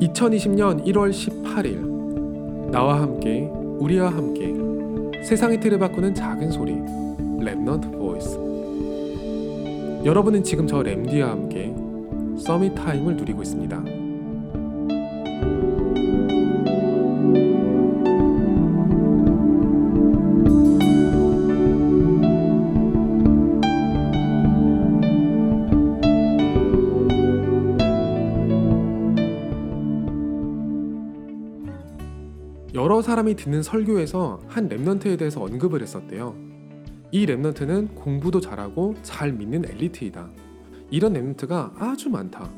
2020년 1월 18일 나와 함께 우리와 함께 세상의 틀을 바꾸는 작은 소리 Remnant Voice 여러분은 지금 저 렘디와 함께 Summit Time을 누리고 있습니다. 여러 사람이 듣는 설교에서 한 Remnant에 대해서 언급을 했었대요. 이 Remnant는 공부도 잘하고 잘 믿는 엘리트이다. 이런 Remnant가 아주 많다.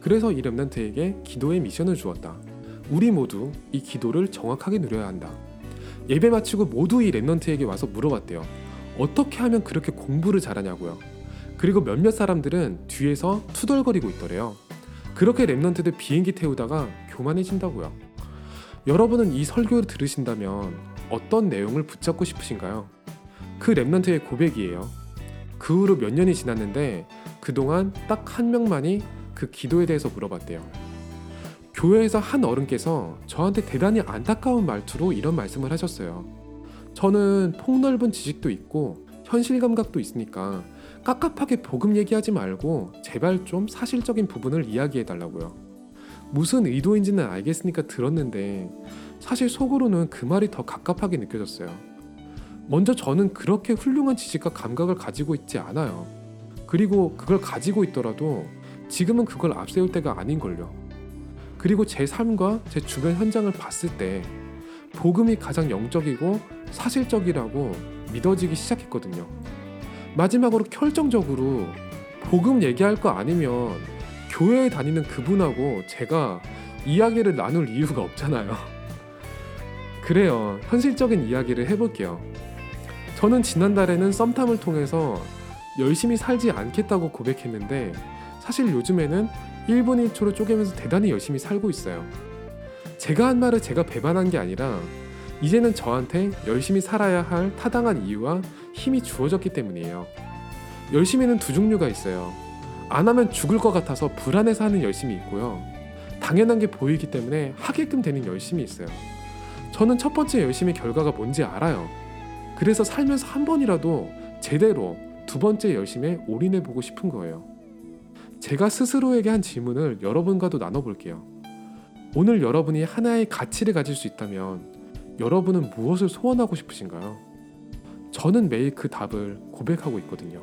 그래서 이 Remnant에게 기도의 미션을 주었다. 우리 모두 이 기도를 정확하게 누려야 한다. 예배 마치고 모두 이 Remnant에게 와서 물어봤대요. 어떻게 하면 그렇게 공부를 잘하냐고요. 그리고 몇몇 사람들은 뒤에서 투덜거리고 있더래요. 그렇게 랩넌트들 비행기 태우다가 교만해진다고요. 여러분은 이 설교를 들으신다면 어떤 내용을 붙잡고 싶으신가요? 그 랩넌트의 고백이에요. 그 후로 몇 년이 지났는데 그동안 딱 한 명만이 그 기도에 대해서 물어봤대요. 교회에서 한 어른께서 저한테 대단히 안타까운 말투로 이런 말씀을 하셨어요. 저는 폭넓은 지식도 있고 현실 감각도 있으니까 깝깝하게 복음 얘기하지 말고 제발 좀 사실적인 부분을 이야기해 달라고요. 무슨 의도인지는 알겠으니까 들었는데 사실 속으로는 그 말이 더 갑갑하게 느껴졌어요. 먼저 저는 그렇게 훌륭한 지식과 감각을 가지고 있지 않아요. 그리고 그걸 가지고 있더라도 지금은 그걸 앞세울 때가 아닌걸요. 그리고 제 삶과 제 주변 현장을 봤을 때 복음이 가장 영적이고 사실적이라고 믿어지기 시작했거든요. 마지막으로 결정적으로 복음 얘기할 거 아니면 교회에 다니는 그분하고 제가 이야기를 나눌 이유가 없잖아요. 그래요. 현실적인 이야기를 해볼게요. 저는 지난달에는 썸탐을 통해서 열심히 살지 않겠다고 고백했는데 사실 요즘에는 1분 1초를 쪼개면서 대단히 열심히 살고 있어요. 제가 한 말을 제가 배반한 게 아니라 이제는 저한테 열심히 살아야 할 타당한 이유와 힘이 주어졌기 때문이에요. 열심히는 두 종류가 있어요. 안 하면 죽을 것 같아서 불안해서 하는 열심이 있고요. 당연한 게 보이기 때문에 하게끔 되는 열심이 있어요. 저는 첫 번째 열심의 결과가 뭔지 알아요. 그래서 살면서 한 번이라도 제대로 두 번째 열심에 올인해 보고 싶은 거예요. 제가 스스로에게 한 질문을 여러분과도 나눠볼게요. 오늘 여러분이 하나의 가치를 가질 수 있다면 여러분은 무엇을 소원하고 싶으신가요? 저는 매일 그 답을 고백하고 있거든요.